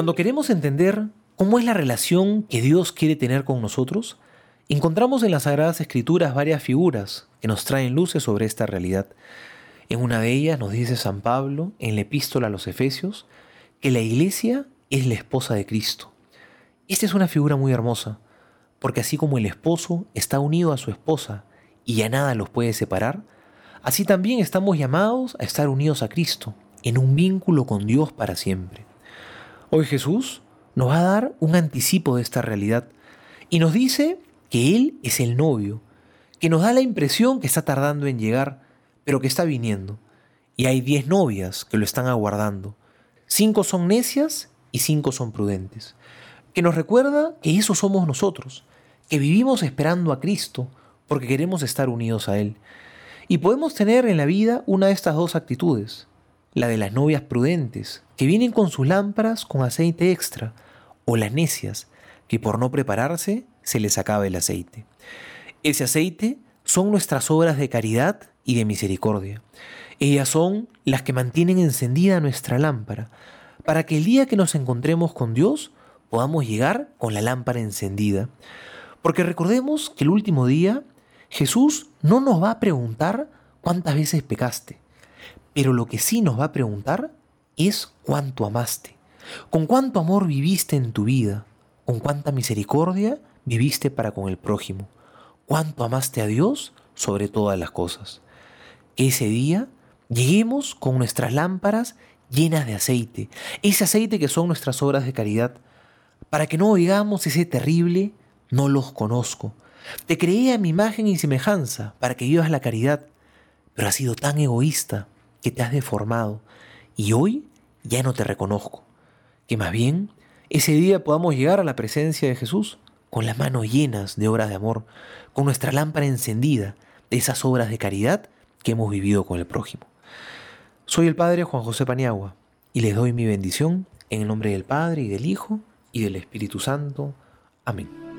Cuando queremos entender cómo es la relación que Dios quiere tener con nosotros, encontramos en las Sagradas Escrituras varias figuras que nos traen luces sobre esta realidad. En una de ellas nos dice San Pablo, en la epístola a los Efesios, que la iglesia es la esposa de Cristo. Esta es una figura muy hermosa, porque así como el esposo está unido a su esposa y ya nada los puede separar, así también estamos llamados a estar unidos a Cristo, en un vínculo con Dios para siempre. Hoy Jesús nos va a dar un anticipo de esta realidad y nos dice que Él es el novio, que nos da la impresión que está tardando en llegar, pero que está viniendo. Y hay diez novias que lo están aguardando. Cinco son necias y cinco son prudentes. Que nos recuerda que eso somos nosotros, que vivimos esperando a Cristo porque queremos estar unidos a Él. Y podemos tener en la vida una de estas dos actitudes, la de las novias prudentes, que vienen con sus lámparas con aceite extra, o las necias, que por no prepararse se les acaba el aceite. Ese aceite son nuestras obras de caridad y de misericordia. Ellas son las que mantienen encendida nuestra lámpara, para que el día que nos encontremos con Dios podamos llegar con la lámpara encendida. Porque recordemos que el último día Jesús no nos va a preguntar cuántas veces pecaste, pero lo que sí nos va a preguntar es cuánto amaste, con cuánto amor viviste en tu vida, con cuánta misericordia viviste para con el prójimo, cuánto amaste a Dios sobre todas las cosas. Que ese día lleguemos con nuestras lámparas llenas de aceite, ese aceite que son nuestras obras de caridad, para que no oigamos ese terrible no los conozco. Te creé a mi imagen y semejanza para que vivas la caridad, pero has sido tan egoísta que te has deformado y hoy ya no te reconozco. Que más bien ese día podamos llegar a la presencia de Jesús con las manos llenas de obras de amor, con nuestra lámpara encendida de esas obras de caridad que hemos vivido con el prójimo. Soy el Padre Juan José Paniagua y les doy mi bendición en el nombre del Padre y del Hijo y del Espíritu Santo. Amén.